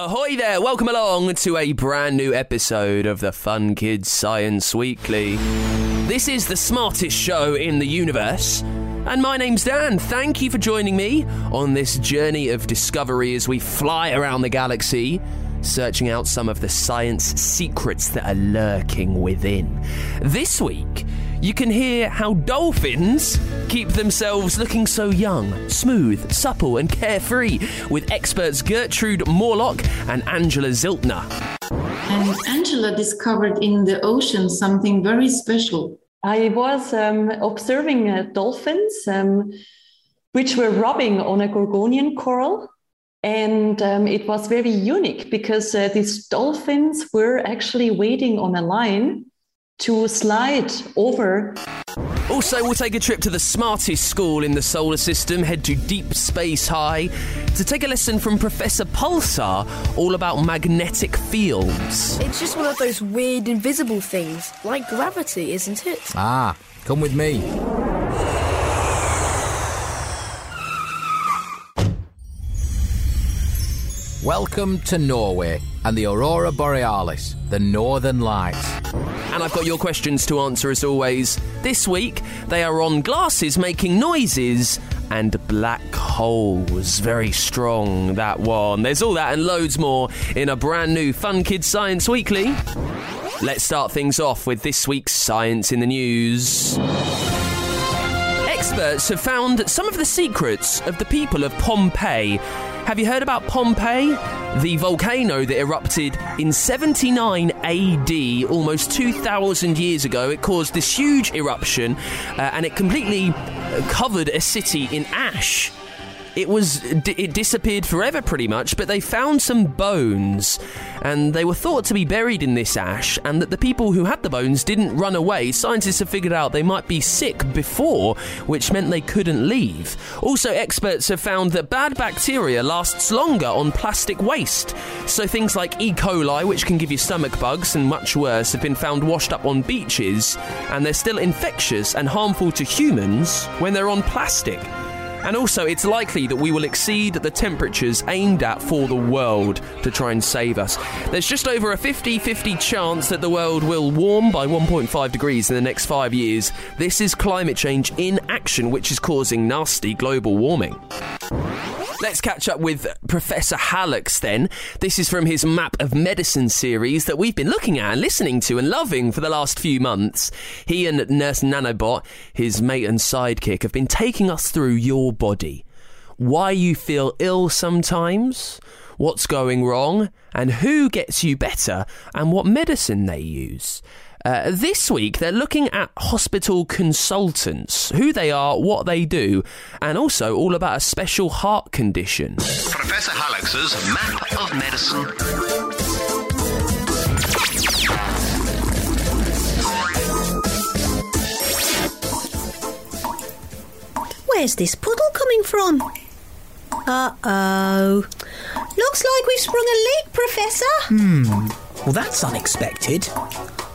Ahoy there! Welcome along to a brand new episode of the Fun Kids Science Weekly. This is the smartest show in the universe. And my name's Dan. Thank you for joining me on this journey of discovery as we fly around the galaxy, searching out some of the science secrets that are lurking within. This week, you can hear how dolphins keep themselves looking so young, smooth, supple, and carefree with experts Gertrude Morlock and Angela Ziltener. And Angela discovered in the ocean something very special. I was um, observing uh, dolphins um, which were rubbing on a Gorgonian coral. And um, it was very unique because uh, these dolphins were actually waiting on a line to slide over. Also, we'll take a trip to the smartest school in the solar system, head to Deep Space High to take a lesson from Professor Pulsar all about magnetic fields. It's just one of those weird invisible things, like gravity, isn't it? Ah, come with me. Welcome to Norway and the Aurora Borealis, the Northern Lights. And I've got your questions to answer as always. This week, they are on glasses making noises and black holes. Very strong, that one. There's all that and loads more in a brand new Fun Kids Science Weekly. Let's start things off with this week's Science in the News. Experts have found some of the secrets of the people of Pompeii. Have you heard about Pompeii? The volcano that erupted in 79 AD, almost 2,000 years ago. It caused this huge eruption uh, and it completely uh, covered a city in ash it was it disappeared forever pretty much but they found some bones. And they were thought to be buried in this ash and that the people who had the bones didn't run away. Scientists have figured out they might be sick before which meant they couldn't leave. Also experts have found that bad bacteria lasts longer on plastic waste. So things like e. coli which can give you stomach bugs and much worse have been found washed up on beaches and they're still infectious and harmful to humans when they're on plastic and also, it's likely that we will exceed the temperatures aimed at for the world to try and save us. There's just over a 50 50 chance that the world will warm by 1.5 degrees in the next five years. This is climate change in action, which is causing nasty global warming. Let's catch up with Professor Hallux then. This is from his Map of Medicine series that we've been looking at and listening to and loving for the last few months. He and Nurse Nanobot, his mate and sidekick, have been taking us through your body. Why you feel ill sometimes, what's going wrong, and who gets you better, and what medicine they use. Uh, this week, they're looking at hospital consultants, who they are, what they do, and also all about a special heart condition. Professor Hallux's Map of Medicine. Where's this puddle coming from? Uh oh. Looks like we've sprung a leak, Professor. Hmm. Well, that's unexpected.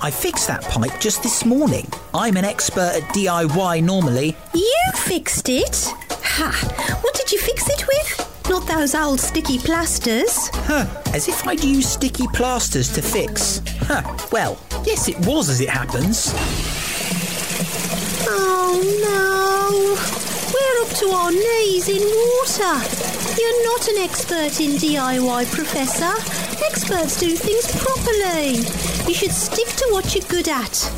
I fixed that pipe just this morning. I'm an expert at DIY normally. You fixed it? Ha! What did you fix it with? Not those old sticky plasters. Huh, as if I'd use sticky plasters to fix. Huh, well, yes, it was as it happens. Oh no! We're up to our knees in water. You're not an expert in DIY, Professor. Experts do things properly. You should stick to what you're good at.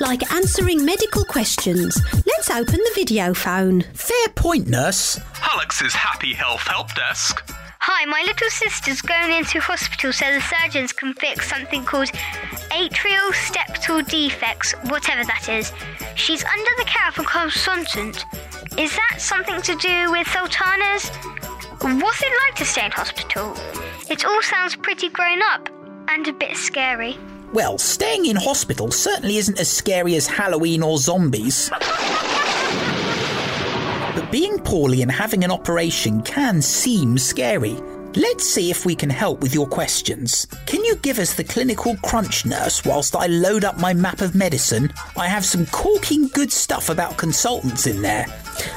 Like answering medical questions. Let's open the video phone. Fair point, nurse. Hallux's Happy Health Help Desk. Hi, my little sister's going into hospital so the surgeons can fix something called atrial septal defects, whatever that is. She's under the care of a consultant. Is that something to do with sultanas? What's it like to stay in hospital? It all sounds pretty grown up and a bit scary. Well, staying in hospital certainly isn't as scary as Halloween or zombies. But being poorly and having an operation can seem scary. Let's see if we can help with your questions. Can you give us the clinical crunch nurse whilst I load up my map of medicine? I have some corking good stuff about consultants in there.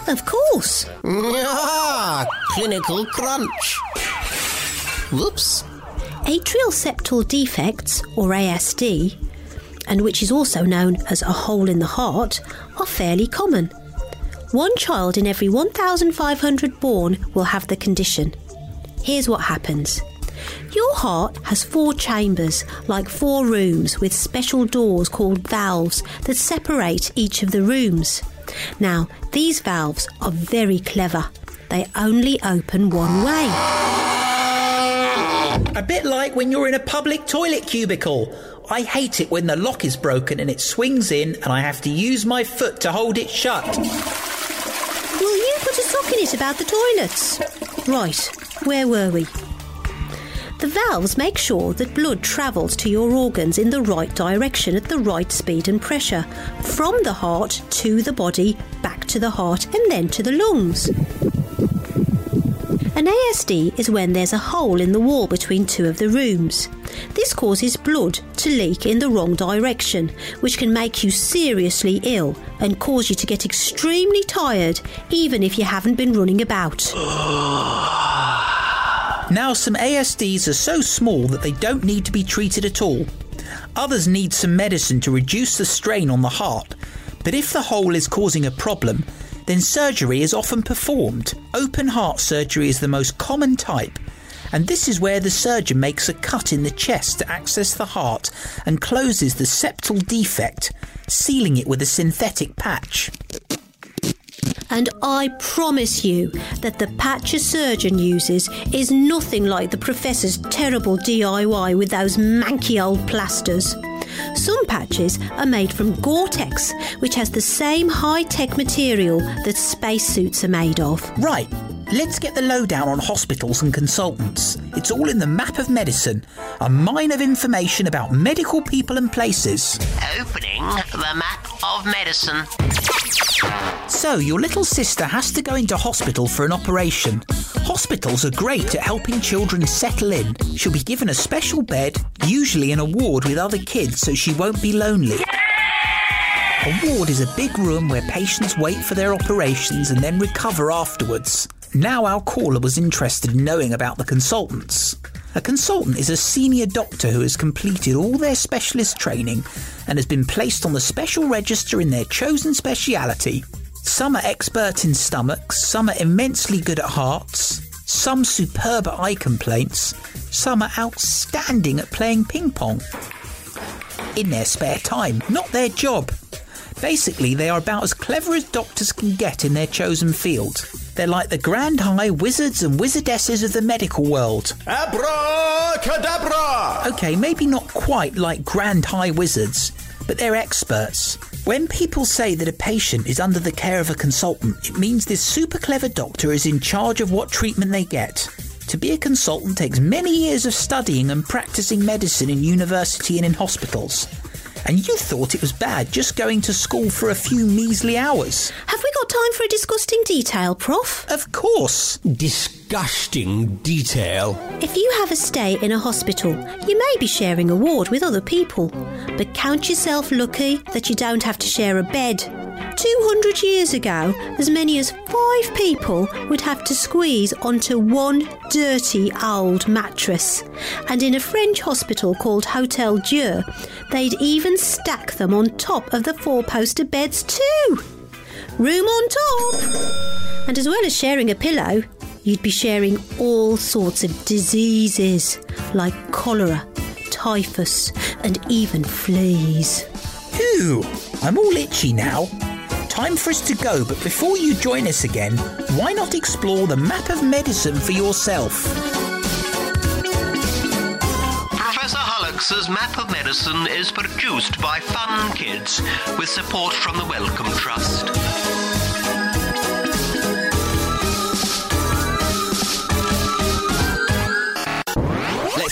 Of course. Ah, clinical crunch. Whoops. Atrial septal defects, or ASD, and which is also known as a hole in the heart, are fairly common. One child in every 1,500 born will have the condition. Here's what happens. Your heart has four chambers, like four rooms, with special doors called valves that separate each of the rooms. Now, these valves are very clever. They only open one way. A bit like when you're in a public toilet cubicle. I hate it when the lock is broken and it swings in and I have to use my foot to hold it shut. Will you put a sock in it about the toilets? Right, where were we? The valves make sure that blood travels to your organs in the right direction at the right speed and pressure, from the heart to the body, back to the heart, and then to the lungs. An ASD is when there's a hole in the wall between two of the rooms. This causes blood to leak in the wrong direction, which can make you seriously ill and cause you to get extremely tired, even if you haven't been running about. Now, some ASDs are so small that they don't need to be treated at all. Others need some medicine to reduce the strain on the heart. But if the hole is causing a problem, then surgery is often performed. Open heart surgery is the most common type, and this is where the surgeon makes a cut in the chest to access the heart and closes the septal defect, sealing it with a synthetic patch. And I promise you that the patch a surgeon uses is nothing like the professor's terrible DIY with those manky old plasters. Some patches are made from Gore Tex, which has the same high tech material that spacesuits are made of. Right, let's get the lowdown on hospitals and consultants. It's all in the Map of Medicine, a mine of information about medical people and places. Opening the Map of Medicine. So, your little sister has to go into hospital for an operation. Hospitals are great at helping children settle in. She'll be given a special bed, usually in a ward with other kids, so she won't be lonely. A ward is a big room where patients wait for their operations and then recover afterwards. Now, our caller was interested in knowing about the consultants. A consultant is a senior doctor who has completed all their specialist training and has been placed on the special register in their chosen speciality. Some are expert in stomachs, some are immensely good at hearts, some superb at eye complaints, some are outstanding at playing ping pong. In their spare time, not their job. Basically, they are about as clever as doctors can get in their chosen field. They're like the grand high wizards and wizardesses of the medical world. Abracadabra! Okay, maybe not quite like grand high wizards, but they're experts. When people say that a patient is under the care of a consultant, it means this super clever doctor is in charge of what treatment they get. To be a consultant takes many years of studying and practicing medicine in university and in hospitals. And you thought it was bad just going to school for a few measly hours. Have we got time for a disgusting detail, Prof? Of course. Disgusting detail. If you have a stay in a hospital, you may be sharing a ward with other people, but count yourself lucky that you don't have to share a bed. 200 years ago, as many as five people would have to squeeze onto one dirty old mattress. And in a French hospital called Hotel Dieu, they'd even stack them on top of the four poster beds too. Room on top! And as well as sharing a pillow, you'd be sharing all sorts of diseases like cholera, typhus, and even fleas. Phew, I'm all itchy now. Time for us to go, but before you join us again, why not explore the map of medicine for yourself? Professor Hallux's Map of Medicine is produced by Fun Kids with support from the Wellcome Trust.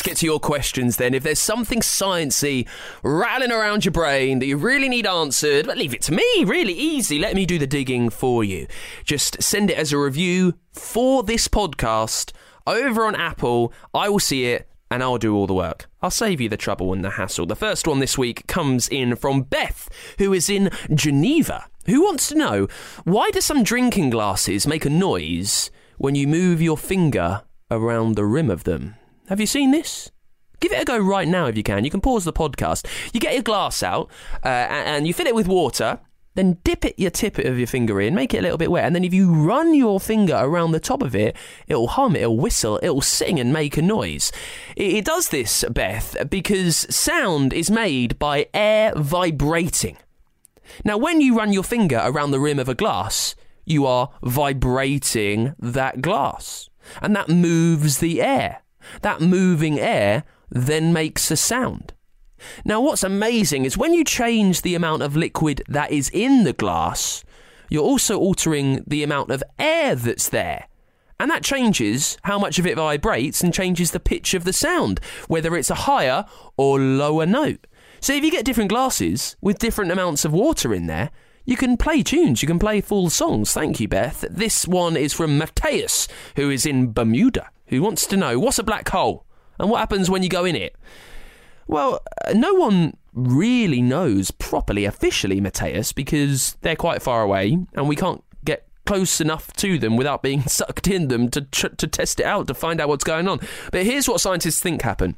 Get to your questions then. If there's something sciencey rattling around your brain that you really need answered, leave it to me. Really easy. Let me do the digging for you. Just send it as a review for this podcast over on Apple. I will see it and I'll do all the work. I'll save you the trouble and the hassle. The first one this week comes in from Beth, who is in Geneva, who wants to know why do some drinking glasses make a noise when you move your finger around the rim of them? Have you seen this? Give it a go right now if you can. You can pause the podcast. You get your glass out uh, and you fill it with water. Then dip it your tip of your finger in, make it a little bit wet, and then if you run your finger around the top of it, it'll hum, it'll whistle, it'll sing and make a noise. It, it does this, Beth, because sound is made by air vibrating. Now, when you run your finger around the rim of a glass, you are vibrating that glass, and that moves the air. That moving air then makes a sound. Now, what's amazing is when you change the amount of liquid that is in the glass, you're also altering the amount of air that's there. And that changes how much of it vibrates and changes the pitch of the sound, whether it's a higher or lower note. So if you get different glasses with different amounts of water in there, you can play tunes, you can play full songs. Thank you, Beth. This one is from Mateus, who is in Bermuda, who wants to know what's a black hole and what happens when you go in it. Well, uh, no one really knows properly, officially, Mateus, because they're quite far away and we can't get close enough to them without being sucked in them to, tr- to test it out, to find out what's going on. But here's what scientists think happen.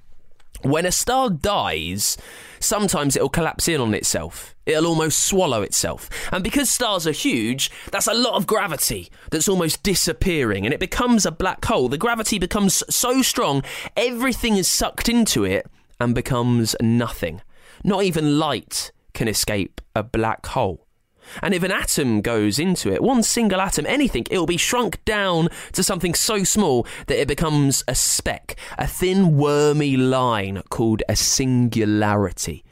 When a star dies, sometimes it'll collapse in on itself. It'll almost swallow itself. And because stars are huge, that's a lot of gravity that's almost disappearing and it becomes a black hole. The gravity becomes so strong, everything is sucked into it and becomes nothing. Not even light can escape a black hole. And if an atom goes into it, one single atom, anything, it will be shrunk down to something so small that it becomes a speck, a thin, wormy line called a singularity.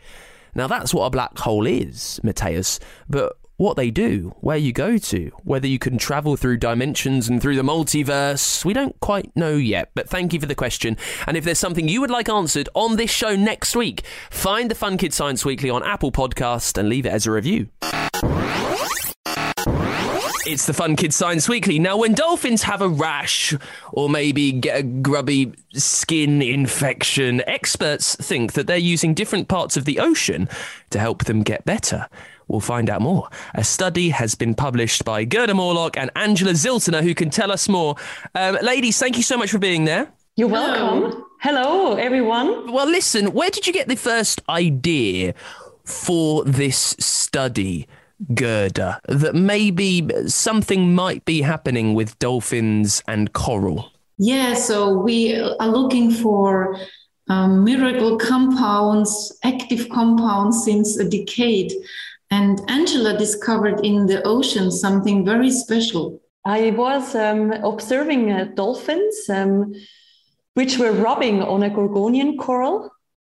Now, that's what a black hole is, Mateus, but what they do, where you go to, whether you can travel through dimensions and through the multiverse, we don't quite know yet. But thank you for the question. And if there's something you would like answered on this show next week, find the Fun Kids Science Weekly on Apple Podcast and leave it as a review. It's the Fun Kids Science Weekly. Now, when dolphins have a rash or maybe get a grubby skin infection, experts think that they're using different parts of the ocean to help them get better. We'll find out more. A study has been published by Gerda Morlock and Angela Ziltener, who can tell us more. Um, ladies, thank you so much for being there. You're welcome. Hello. Hello, everyone. Well, listen, where did you get the first idea for this study? Gerda, that maybe something might be happening with dolphins and coral. Yeah, so we are looking for um, miracle compounds, active compounds since a decade. And Angela discovered in the ocean something very special. I was um, observing uh, dolphins um, which were rubbing on a Gorgonian coral.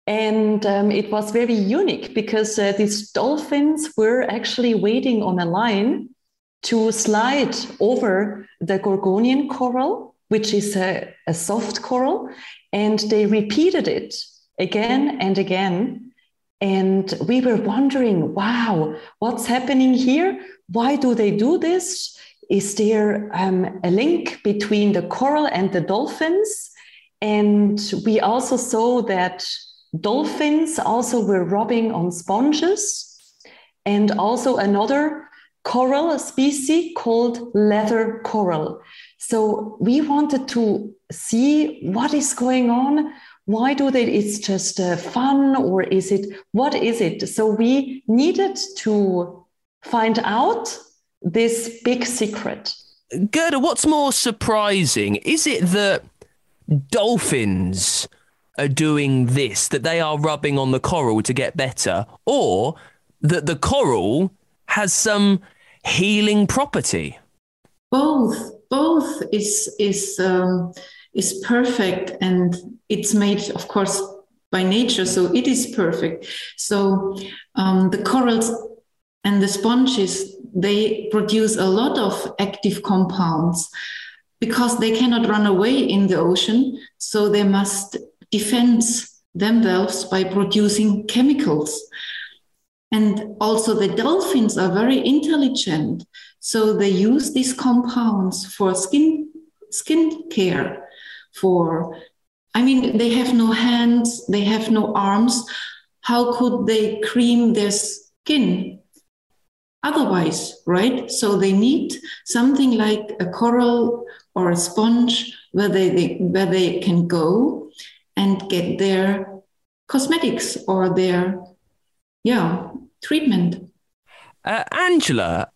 And um, it was very unique because uh, these dolphins were actually waiting on a line to slide over the Gorgonian coral, which is a, a soft coral. And they repeated it again and again and we were wondering, wow, what's happening here? Why do they do this? Is there um, a link between the coral and the dolphins? And we also saw that dolphins also were rubbing on sponges and also another coral species called leather coral. So we wanted to see what is going on why do they it's just uh, fun or is it what is it? So we needed to find out this big secret. Gerda what's more surprising? Is it that dolphins are doing this that they are rubbing on the coral to get better or that the coral has some healing property? Both. Both is is um, is perfect and it's made, of course, by nature, so it is perfect. So um, the corals and the sponges they produce a lot of active compounds because they cannot run away in the ocean, so they must defend themselves by producing chemicals. And also, the dolphins are very intelligent, so they use these compounds for skin skin care for i mean they have no hands they have no arms how could they cream their skin otherwise right so they need something like a coral or a sponge where they, they where they can go and get their cosmetics or their yeah treatment. Uh, Angela,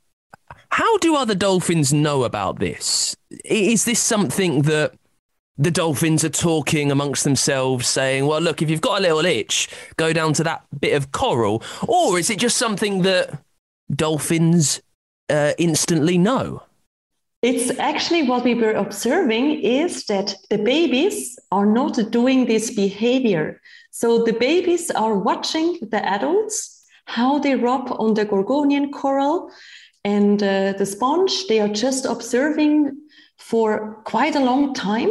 how do other dolphins know about this? Is this something that the dolphins are talking amongst themselves, saying, well, look, if you've got a little itch, go down to that bit of coral? Or is it just something that dolphins uh, instantly know? It's actually what we were observing is that the babies are not doing this behavior. So the babies are watching the adults, how they rub on the Gorgonian coral and uh, the sponge. They are just observing for quite a long time.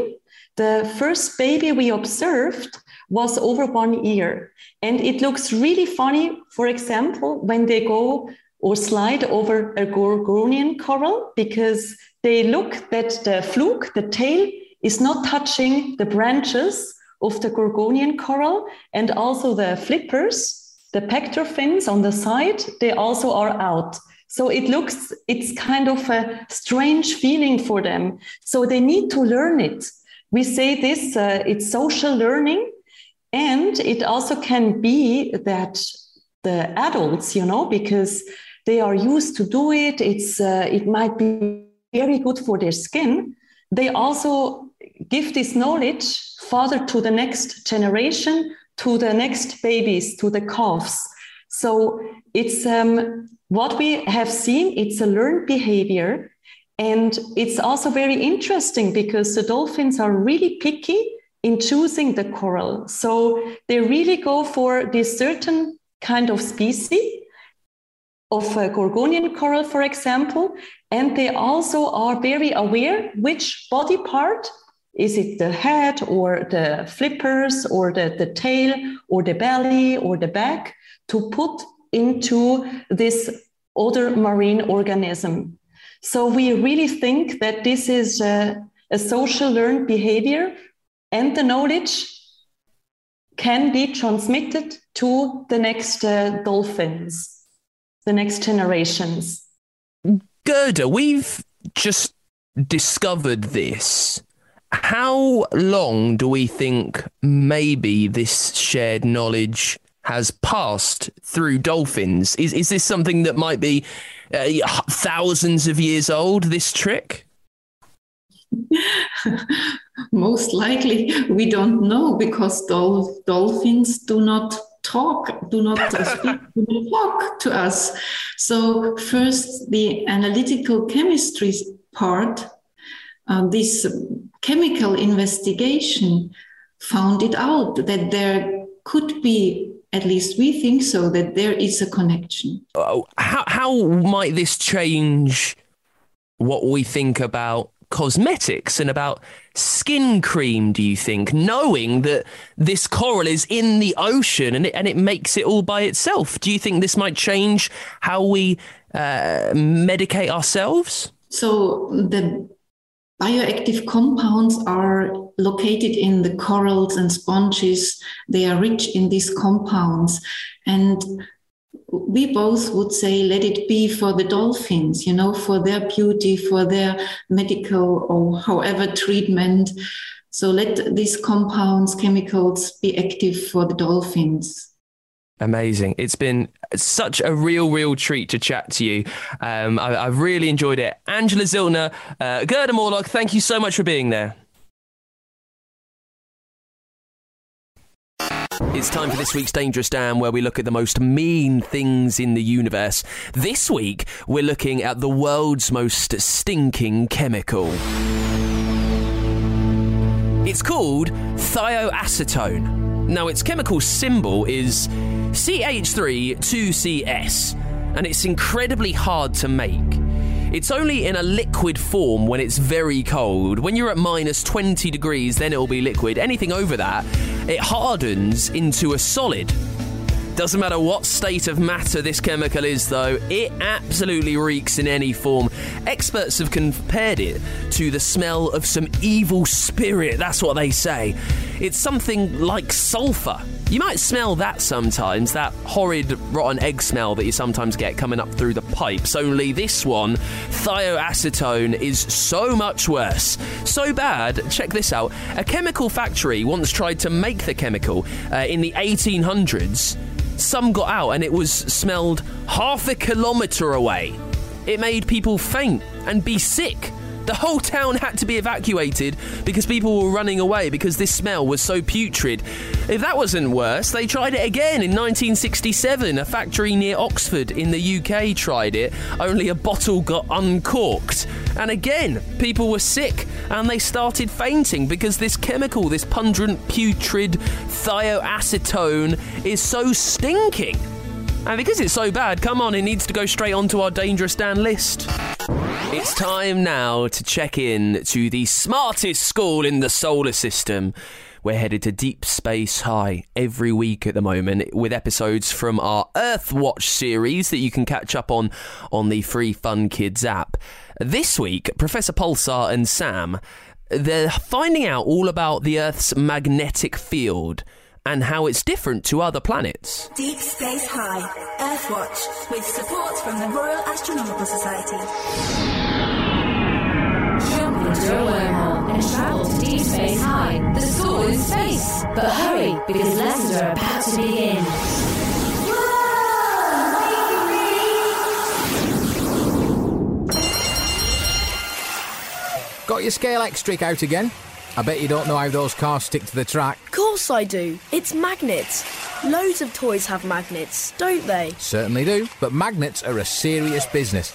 The first baby we observed was over one year. And it looks really funny, for example, when they go or slide over a Gorgonian coral because they look that the fluke, the tail, is not touching the branches of the Gorgonian coral and also the flippers, the pector fins on the side, they also are out. So it looks, it's kind of a strange feeling for them. So they need to learn it. We say this, uh, it's social learning. And it also can be that the adults, you know, because they are used to do it, it's, uh, it might be very good for their skin, they also give this knowledge further to the next generation, to the next babies, to the calves. So it's um, what we have seen, it's a learned behavior. And it's also very interesting because the dolphins are really picky in choosing the coral. So they really go for this certain kind of species of a Gorgonian coral, for example, and they also are very aware which body part is it the head or the flippers or the, the tail or the belly or the back to put into this other marine organism. So we really think that this is a, a social learned behavior and the knowledge can be transmitted to the next uh, dolphins the next generations. Gerda, we've just discovered this. How long do we think maybe this shared knowledge has passed through dolphins? Is, is this something that might be uh, thousands of years old, this trick? Most likely, we don't know because dol- dolphins do not talk, do not speak, do not talk to us. So first, the analytical chemistry part, uh, this chemical investigation found it out that there could be, at least we think so, that there is a connection. Oh, how, how might this change what we think about cosmetics and about skin cream, do you think, knowing that this coral is in the ocean and it, and it makes it all by itself? Do you think this might change how we uh, medicate ourselves? So the bioactive compounds are located in the corals and sponges. They are rich in these compounds. And we both would say let it be for the dolphins you know for their beauty for their medical or however treatment so let these compounds chemicals be active for the dolphins Amazing. It's been such a real, real treat to chat to you. Um, I, have really enjoyed it. Angela Ziltener, uh, Gerda Morlock, thank you so much for being there. It's time for this week's Dangerous Dan, where we look at the most mean things in the universe. This week, we're looking at the world's most stinking chemical. It's called thioacetone. Now, its chemical symbol is CH3-2CS, and it's incredibly hard to make. It's only in a liquid form when it's very cold. When you're at minus 20 degrees, then it'll be liquid. Anything over that, it hardens into a solid. Doesn't matter what state of matter this chemical is, though, it absolutely reeks in any form. Experts have compared it to the smell of some evil spirit, that's what they say. It's something like sulfur. You might smell that sometimes, that horrid rotten egg smell that you sometimes get coming up through the pipes. Only this one, thioacetone, is so much worse. So bad, check this out. A chemical factory once tried to make the chemical uh, in the 1800s. Some got out and it was smelled half a kilometre away. It made people faint and be sick. The whole town had to be evacuated because people were running away because this smell was so putrid. If that wasn't worse, they tried it again in 1967. A factory near Oxford in the UK tried it, only a bottle got uncorked. And again, people were sick and they started fainting because this chemical, this pungent, putrid thioacetone, is so stinking. And because it's so bad, come on, it needs to go straight onto our Dangerous Dan list. It's time now to check in to the smartest school in the solar system. We're headed to Deep Space High every week at the moment with episodes from our Earth Watch series that you can catch up on on the free Fun Kids app. This week, Professor Pulsar and Sam, they're finding out all about the Earth's magnetic field and how it's different to other planets. Deep Space High, Earthwatch, with support from the Royal Astronomical Society. Space High, the school in space. But hurry, because lessons are about to begin. Got your Scalextric out again? I bet you don't know how those cars stick to the track. Of course I do. It's magnets. Loads of toys have magnets, don't they? Certainly do, but magnets are a serious business.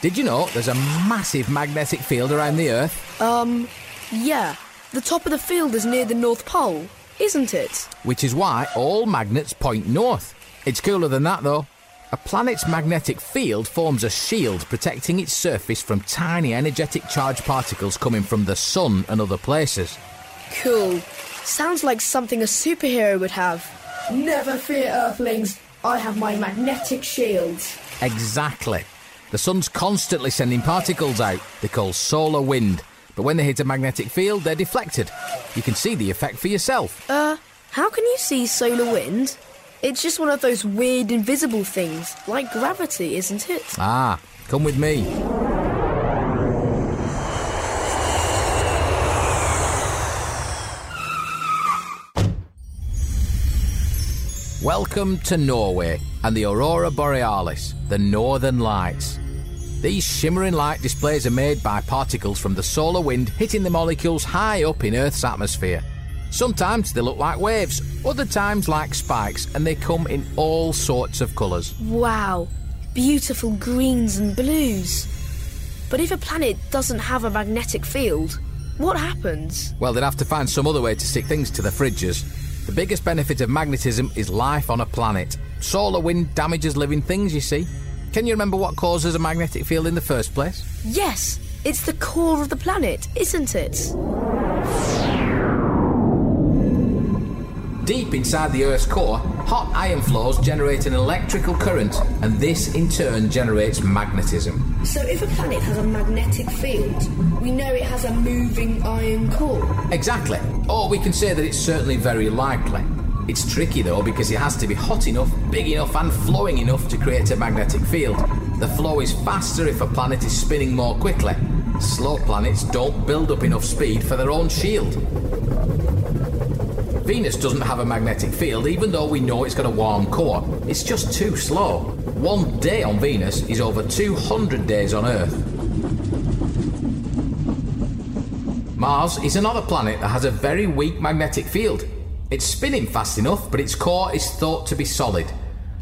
Did you know there's a massive magnetic field around the Earth? Um, yeah. The top of the field is near the North Pole, isn't it? Which is why all magnets point north. It's cooler than that, though. A planet's magnetic field forms a shield protecting its surface from tiny energetic charged particles coming from the sun and other places. Cool. Sounds like something a superhero would have. Never fear, Earthlings. I have my magnetic shield. Exactly. The sun's constantly sending particles out, they call solar wind. But when they hit a magnetic field, they're deflected. You can see the effect for yourself. Uh, how can you see solar wind? It's just one of those weird invisible things, like gravity, isn't it? Ah, come with me. Welcome to Norway and the Aurora Borealis, the Northern Lights. These shimmering light displays are made by particles from the solar wind hitting the molecules high up in Earth's atmosphere. Sometimes they look like waves, other times like spikes, and they come in all sorts of colours. Wow, beautiful greens and blues. But if a planet doesn't have a magnetic field, what happens? Well, they'd have to find some other way to stick things to the fridges. The biggest benefit of magnetism is life on a planet. Solar wind damages living things, you see. Can you remember what causes a magnetic field in the first place? Yes, it's the core of the planet, isn't it? Deep inside the Earth's core, hot iron flows generate an electrical current, and this in turn generates magnetism. So, if a planet has a magnetic field, we know it has a moving iron core. Exactly. Or we can say that it's certainly very likely. It's tricky though because it has to be hot enough, big enough, and flowing enough to create a magnetic field. The flow is faster if a planet is spinning more quickly. Slow planets don't build up enough speed for their own shield. Venus doesn't have a magnetic field, even though we know it's got a warm core. It's just too slow. One day on Venus is over 200 days on Earth. Mars is another planet that has a very weak magnetic field. It's spinning fast enough, but its core is thought to be solid.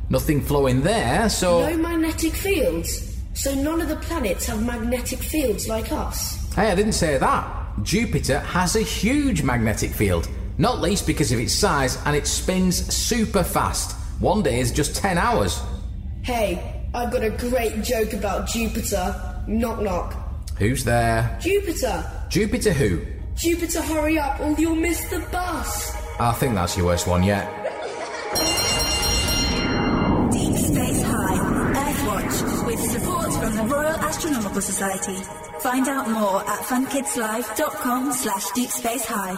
Nothing flowing there, so. No magnetic fields? So none of the planets have magnetic fields like us? Hey, I didn't say that. Jupiter has a huge magnetic field, not least because of its size, and it spins super fast. One day is just 10 hours. Hey, I've got a great joke about Jupiter. Knock knock. Who's there? Jupiter! Jupiter who? Jupiter, hurry up, or you'll miss the bus! I think that's your worst one yet. Deep Space High, Earthwatch, with support from the Royal Astronomical Society. Find out more at funkidslive.com slash deep space high.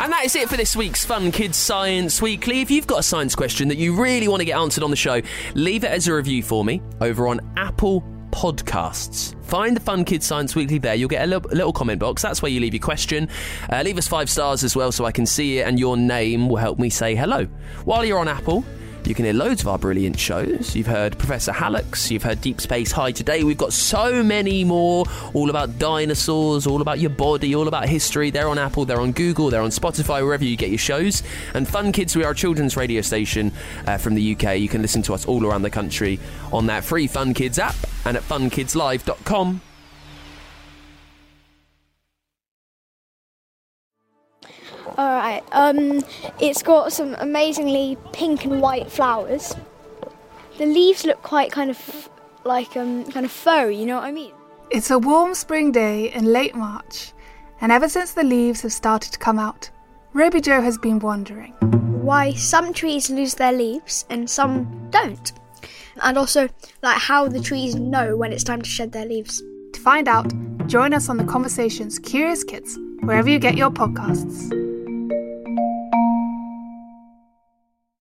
And that is it for this week's Fun Kids Science Weekly. If you've got a science question that you really want to get answered on the show, leave it as a review for me over on Apple Podcasts. Find the Fun Kids Science Weekly there. You'll get a little, little comment box. That's where you leave your question. Uh, leave us five stars as well so I can see it, and your name will help me say hello. While you're on Apple, you can hear loads of our brilliant shows. You've heard Professor Hallux, you've heard Deep Space High today. We've got so many more, all about dinosaurs, all about your body, all about history. They're on Apple, they're on Google, they're on Spotify, wherever you get your shows. And Fun Kids, we are a children's radio station uh, from the UK. You can listen to us all around the country on that free Fun Kids app and at funkidslive.com. All right. Um, it's got some amazingly pink and white flowers. The leaves look quite kind of like um, kind of furry. You know what I mean? It's a warm spring day in late March, and ever since the leaves have started to come out, Ruby Joe has been wondering why some trees lose their leaves and some don't, and also like how the trees know when it's time to shed their leaves. To find out, join us on the Conversations Curious Kids wherever you get your podcasts.